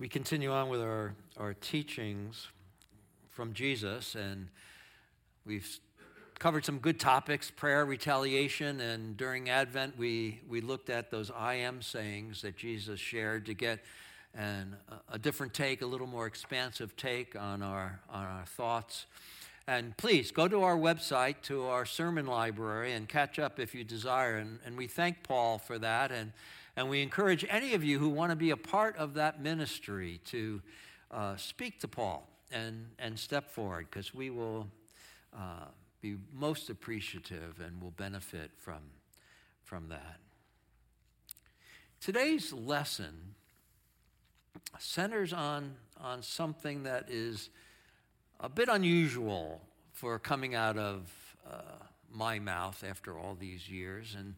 We continue on with our, our teachings from Jesus, and we've covered some good topics prayer, retaliation, and during Advent, we, we looked at those I am sayings that Jesus shared to get an, a different take, a little more expansive take on our, on our thoughts. And please go to our website, to our sermon library, and catch up if you desire. And, and we thank Paul for that. And and we encourage any of you who want to be a part of that ministry to uh, speak to Paul and, and step forward because we will uh, be most appreciative and will benefit from, from that. Today's lesson centers on, on something that is a bit unusual for coming out of uh, my mouth after all these years. And,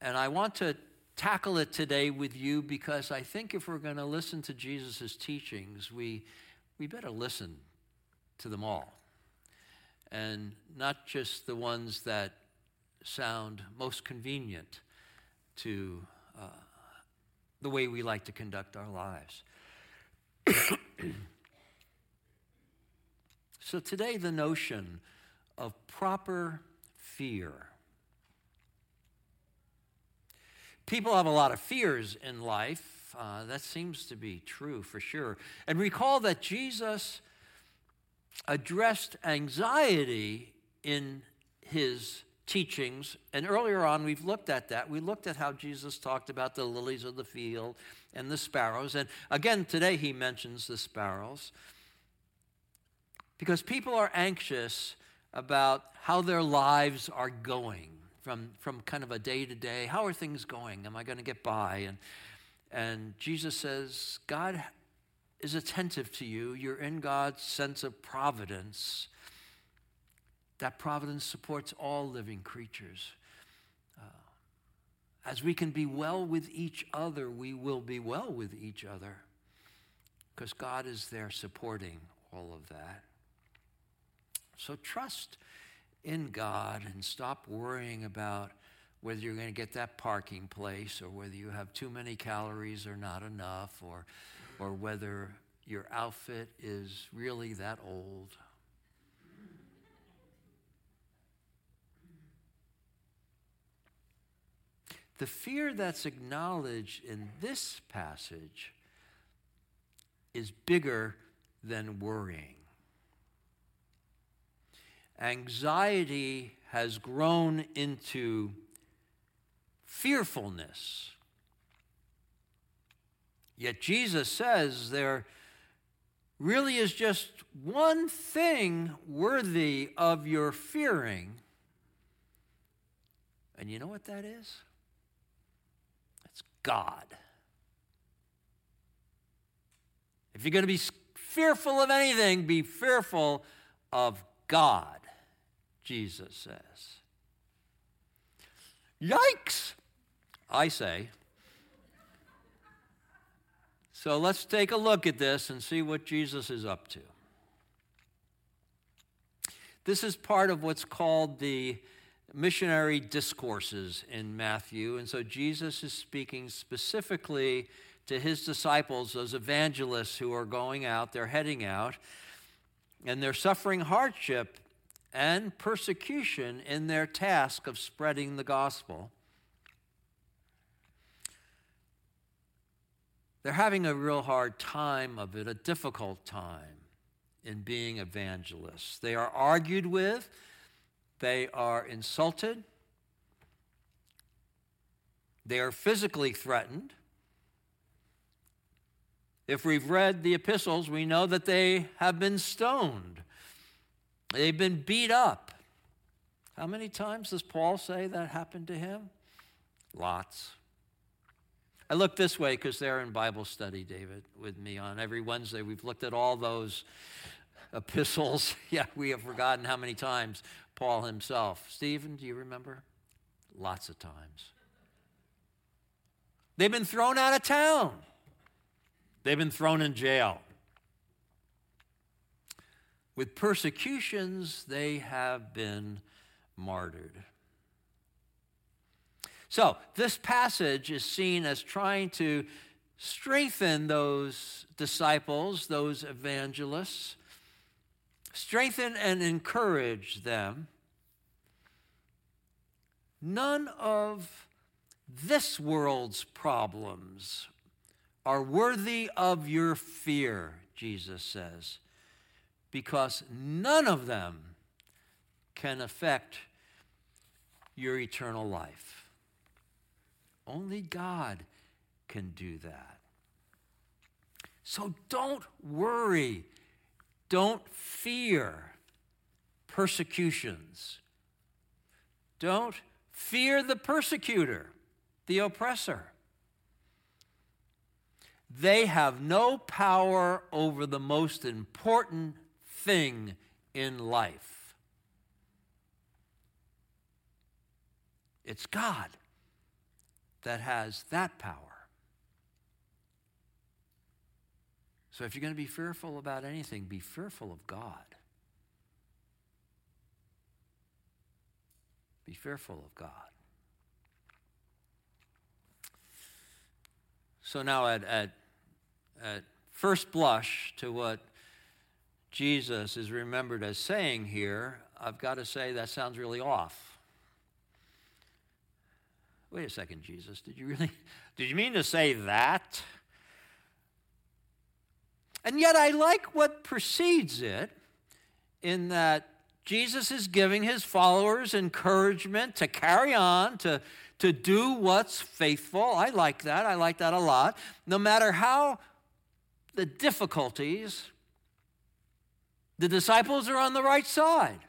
and I want to tackle it today with you because I think if we're going to listen to Jesus' teachings, we, we better listen to them all. And not just the ones that sound most convenient to uh, the way we like to conduct our lives. so, today, the notion of proper fear. People have a lot of fears in life. Uh, that seems to be true for sure. And recall that Jesus addressed anxiety in his teachings. And earlier on, we've looked at that. We looked at how Jesus talked about the lilies of the field and the sparrows. And again, today he mentions the sparrows. Because people are anxious about how their lives are going from, from kind of a day to day. How are things going? Am I going to get by? And, and Jesus says, God is attentive to you. You're in God's sense of providence. That providence supports all living creatures. Uh, as we can be well with each other, we will be well with each other because God is there supporting all of that. So trust in God and stop worrying about whether you're going to get that parking place or whether you have too many calories or not enough or, or whether your outfit is really that old. The fear that's acknowledged in this passage is bigger than worrying anxiety has grown into fearfulness. Yet Jesus says there really is just one thing worthy of your fearing. And you know what that is? It's God. If you're going to be fearful of anything, be fearful of God. Jesus says. Yikes, I say. So let's take a look at this and see what Jesus is up to. This is part of what's called the missionary discourses in Matthew. And so Jesus is speaking specifically to his disciples, those evangelists who are going out, they're heading out, and they're suffering hardship and persecution in their task of spreading the gospel. They're having a real hard time of it, a difficult time in being evangelists. They are argued with, they are insulted, they are physically threatened. If we've read the epistles, we know that they have been stoned. They've been beat up. How many times does Paul say that happened to him? Lots. I look this way because they're in Bible study, David, with me on every Wednesday. We've looked at all those epistles. yeah, we have forgotten how many times Paul himself. Stephen, do you remember? Lots of times. They've been thrown out of town, they've been thrown in jail. With persecutions, they have been martyred. So, this passage is seen as trying to strengthen those disciples, those evangelists, strengthen and encourage them. None of this world's problems are worthy of your fear, Jesus says, because none of them can affect your eternal life. Only God can do that. So don't worry, don't fear persecutions. Don't fear the persecutor, the oppressor. They have no power over the most important thing in life. It's God that has that power. So if you're going to be fearful about anything, be fearful of God. Be fearful of God. So now, at, at, at first blush to what Jesus is remembered as saying here, I've got to say that sounds really off. Wait a second, Jesus. Did you really did you mean to say that? And yet I like what precedes it in that Jesus is giving his followers encouragement to carry on, to, to do what's faithful. I like that. I like that a lot. No matter how the difficulties, the disciples are on the right side.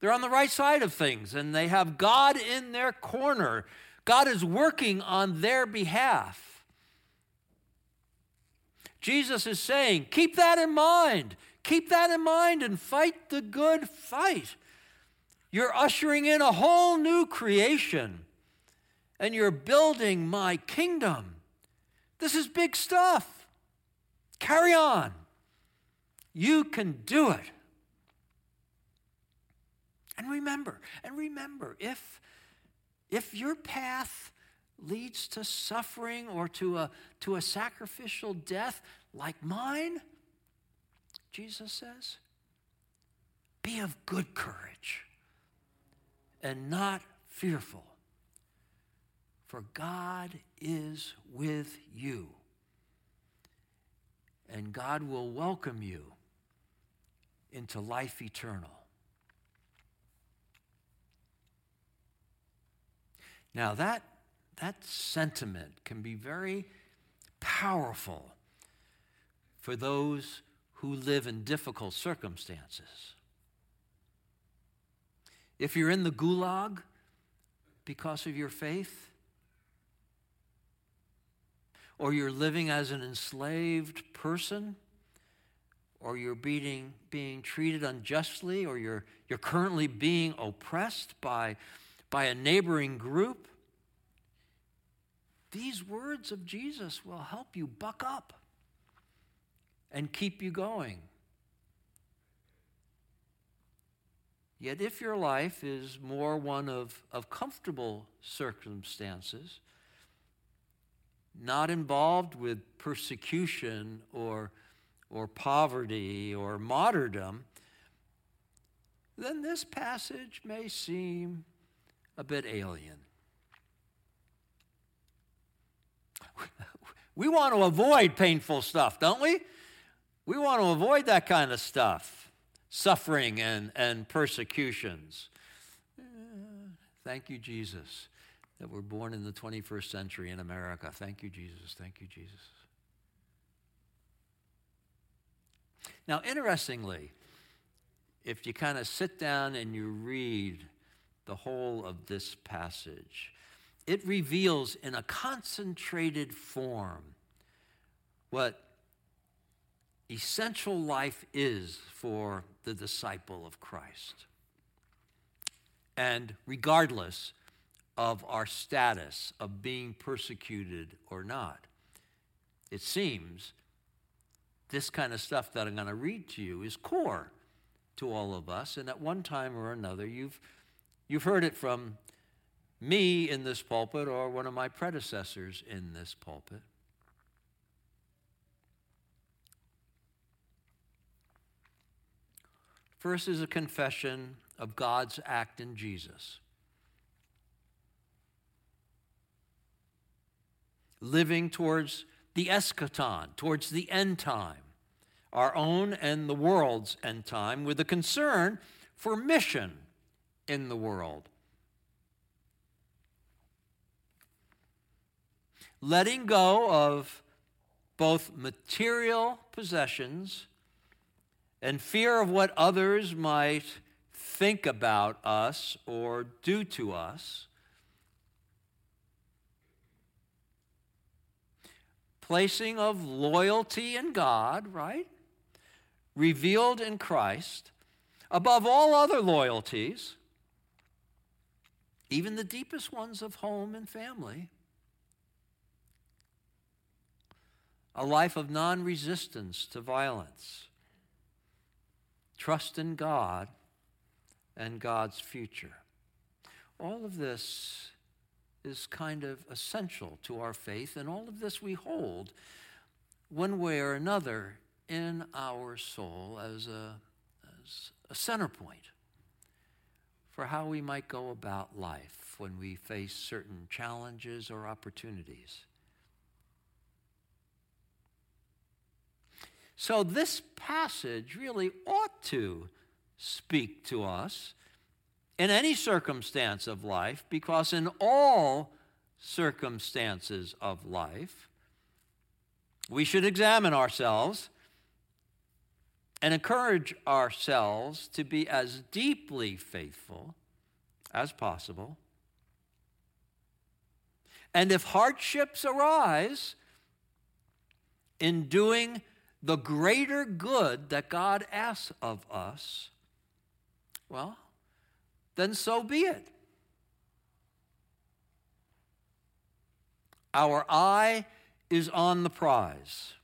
They're on the right side of things, and they have God in their corner. God is working on their behalf. Jesus is saying, keep that in mind. Keep that in mind and fight the good fight. You're ushering in a whole new creation, and you're building my kingdom. This is big stuff. Carry on. You can do it. And remember, and remember, if, if your path leads to suffering or to a, to a sacrificial death like mine, Jesus says, be of good courage and not fearful, for God is with you, and God will welcome you into life eternal. Now, that, that sentiment can be very powerful for those who live in difficult circumstances. If you're in the gulag because of your faith, or you're living as an enslaved person, or you're being, being treated unjustly, or you're, you're currently being oppressed by by a neighboring group, these words of Jesus will help you buck up and keep you going. Yet, if your life is more one of, of comfortable circumstances, not involved with persecution or, or poverty or martyrdom, then this passage may seem a bit alien. We want to avoid painful stuff, don't we? We want to avoid that kind of stuff suffering and, and persecutions. Uh, thank you, Jesus, that we're born in the 21st century in America. Thank you, Jesus. Thank you, Jesus. Now, interestingly, if you kind of sit down and you read the whole of this passage. It reveals in a concentrated form what essential life is for the disciple of Christ. And regardless of our status of being persecuted or not, it seems this kind of stuff that I'm going to read to you is core to all of us. And at one time or another, you've, you've heard it from me in this pulpit or one of my predecessors in this pulpit. First is a confession of God's act in Jesus. Living towards the eschaton, towards the end time, our own and the world's end time, with a concern for mission in the world. Letting go of both material possessions and fear of what others might think about us or do to us. Placing of loyalty in God, right? Revealed in Christ, above all other loyalties, even the deepest ones of home and family. A life of non resistance to violence trust in God and God's future. All of this is kind of essential to our faith, and all of this we hold one way or another in our soul as a, as a center point for how we might go about life when we face certain challenges or opportunities. So, this passage really ought to speak to us in any circumstance of life, because in all circumstances of life, we should examine ourselves and encourage ourselves to be as deeply faithful as possible. And if hardships arise in doing the greater good that God asks of us, well, then so be it. Our eye is on the prize.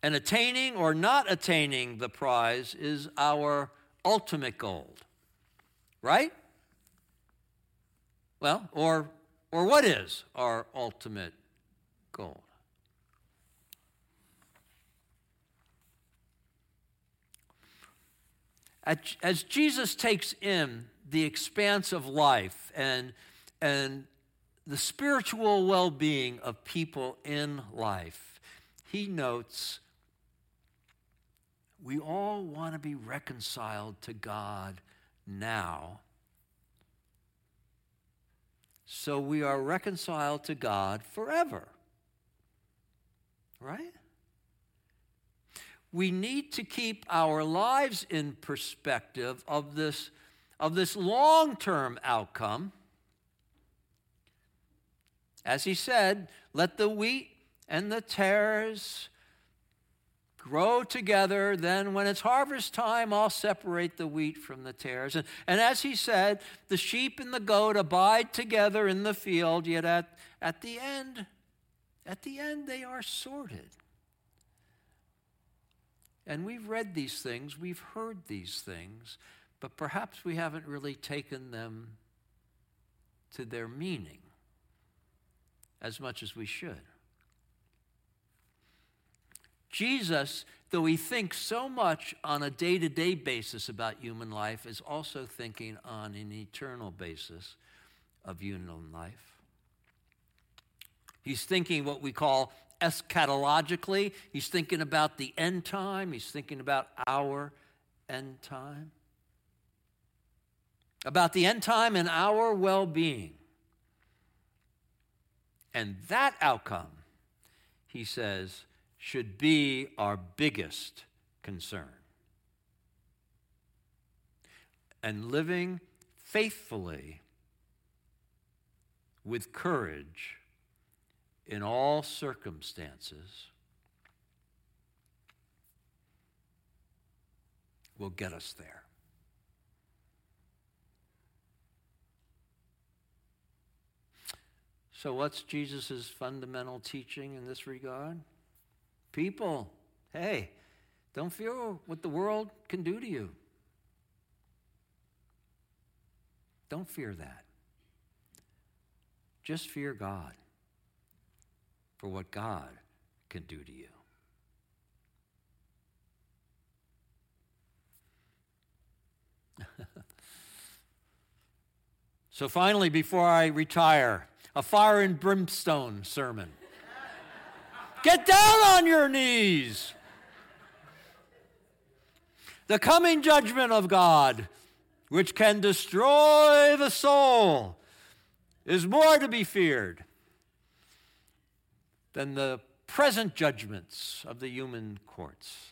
And attaining or not attaining the prize is our ultimate goal. Right? Well, or, or what is our ultimate goal? As Jesus takes in the expanse of life and, and the spiritual well being of people in life, he notes we all want to be reconciled to God now. So we are reconciled to God forever. Right? We need to keep our lives in perspective of this, of this long term outcome. As he said, let the wheat and the tares grow together. Then, when it's harvest time, I'll separate the wheat from the tares. And, and as he said, the sheep and the goat abide together in the field, yet at, at the end, at the end, they are sorted. And we've read these things, we've heard these things, but perhaps we haven't really taken them to their meaning as much as we should. Jesus, though he thinks so much on a day to day basis about human life, is also thinking on an eternal basis of human life. He's thinking what we call eschatologically. He's thinking about the end time, he's thinking about our end time, about the end time and our well being. And that outcome, he says, should be our biggest concern. And living faithfully with courage in all circumstances will get us there. So, what's Jesus' fundamental teaching in this regard? People, hey, don't fear what the world can do to you. Don't fear that. Just fear God for what God can do to you. so finally, before I retire, a fire and brimstone sermon. Get down on your knees. The coming judgment of God, which can destroy the soul, is more to be feared than the present judgments of the human courts.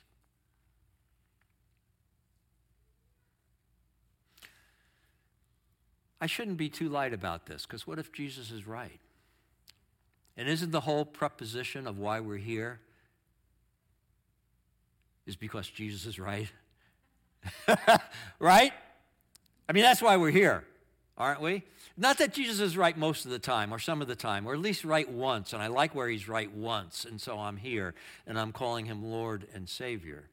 I shouldn't be too light about this because what if Jesus is right? And isn't the whole preposition of why we're here is because Jesus is right? right? I mean, that's why we're here, aren't we? Not that Jesus is right most of the time or some of the time, or at least right once, and I like where he's right once, and so I'm here and I'm calling him Lord and Savior.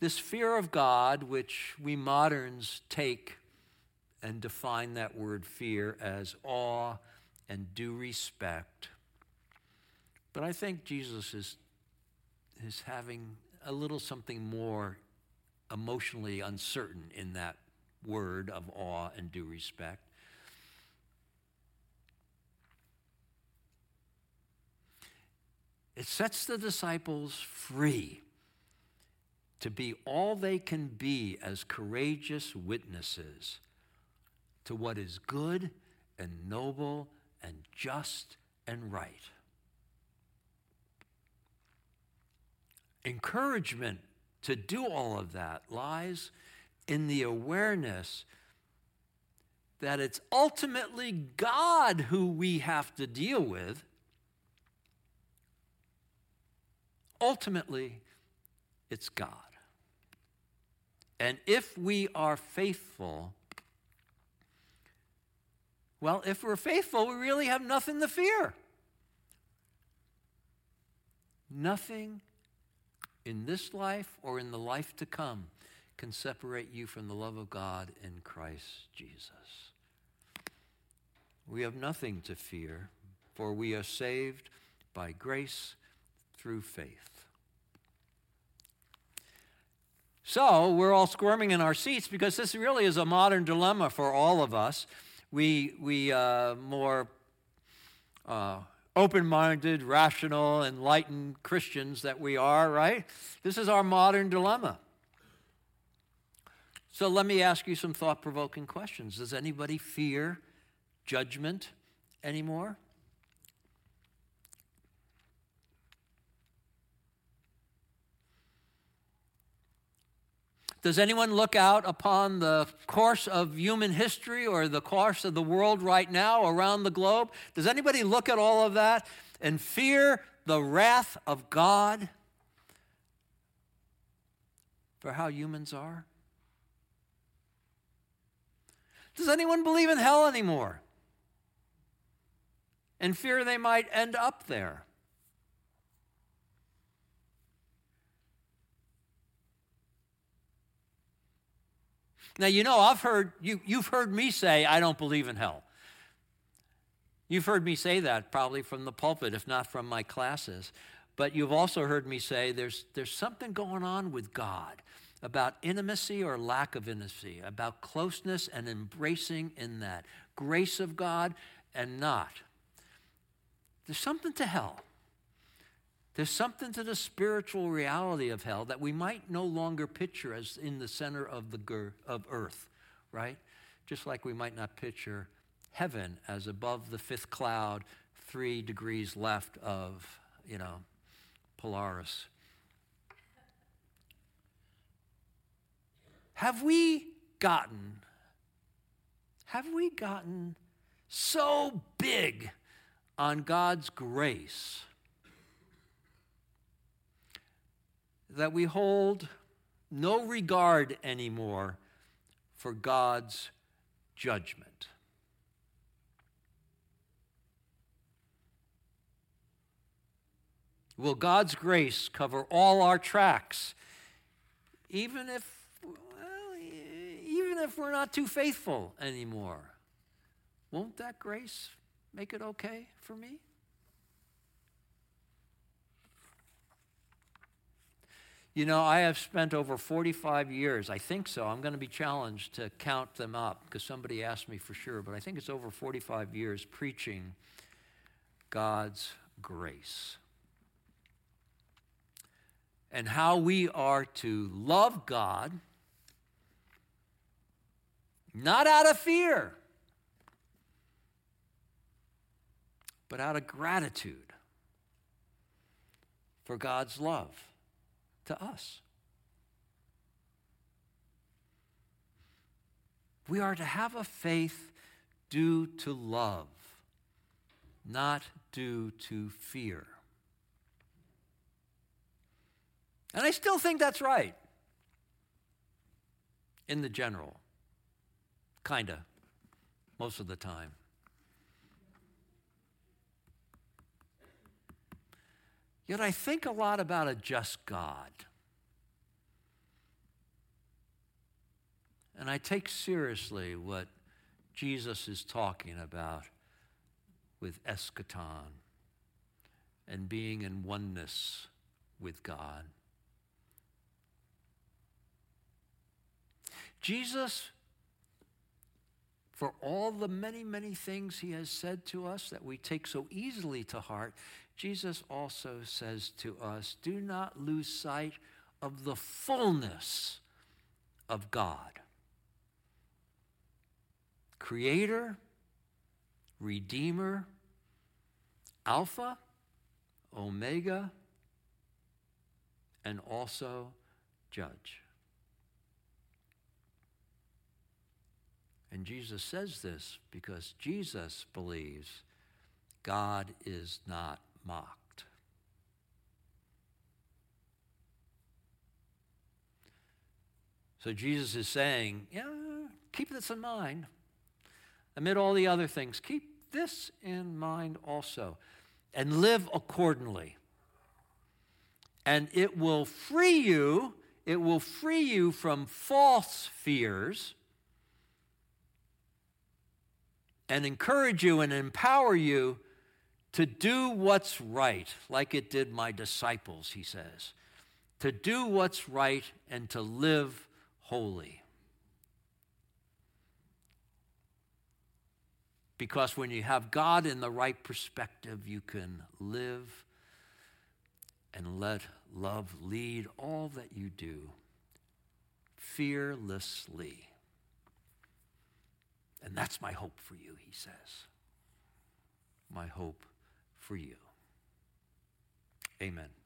This fear of God, which we moderns take and define that word fear as awe and due respect. But I think Jesus is, is having a little something more emotionally uncertain in that word of awe and due respect. It sets the disciples free to be all they can be as courageous witnesses to what is good and noble and just and right. Encouragement to do all of that lies in the awareness that it's ultimately God who we have to deal with. Ultimately, it's God. And if we are faithful, well, if we're faithful, we really have nothing to fear. Nothing in this life or in the life to come can separate you from the love of God in Christ Jesus. We have nothing to fear, for we are saved by grace through faith. So we're all squirming in our seats because this really is a modern dilemma for all of us. We, we uh, more uh, open minded, rational, enlightened Christians that we are, right? This is our modern dilemma. So let me ask you some thought provoking questions. Does anybody fear judgment anymore? Does anyone look out upon the course of human history or the course of the world right now around the globe? Does anybody look at all of that and fear the wrath of God for how humans are? Does anyone believe in hell anymore and fear they might end up there? Now, you know, I've heard, you, you've heard me say, I don't believe in hell. You've heard me say that probably from the pulpit, if not from my classes. But you've also heard me say there's, there's something going on with God about intimacy or lack of intimacy, about closeness and embracing in that grace of God and not. There's something to hell. There's something to the spiritual reality of hell that we might no longer picture as in the center of the gir- of earth, right? Just like we might not picture heaven as above the fifth cloud, three degrees left of, you know, Polaris. Have we gotten, have we gotten so big on God's grace? That we hold no regard anymore for God's judgment. Will God's grace cover all our tracks, even if, well, even if we're not too faithful anymore? Won't that grace make it okay for me? You know, I have spent over 45 years, I think so. I'm going to be challenged to count them up because somebody asked me for sure, but I think it's over 45 years preaching God's grace. And how we are to love God, not out of fear, but out of gratitude for God's love to us. We are to have a faith due to love, not due to fear. And I still think that's right in the general, kind of, most of the time. Yet I think a lot about a just God. And I take seriously what Jesus is talking about with eschaton and being in oneness with God. Jesus, for all the many, many things he has said to us that we take so easily to heart, Jesus also says to us do not lose sight of the fullness of God. Creator, Redeemer, Alpha, Omega, and also Judge. And Jesus says this because Jesus believes God is not mocked. So Jesus is saying, yeah, keep this in mind. Amid all the other things, keep this in mind also and live accordingly. And it will free you, it will free you from false fears and encourage you and empower you to do what's right, like it did my disciples, he says. To do what's right and to live holy. Because when you have God in the right perspective, you can live and let love lead all that you do fearlessly. And that's my hope for you, he says. My hope for you. Amen.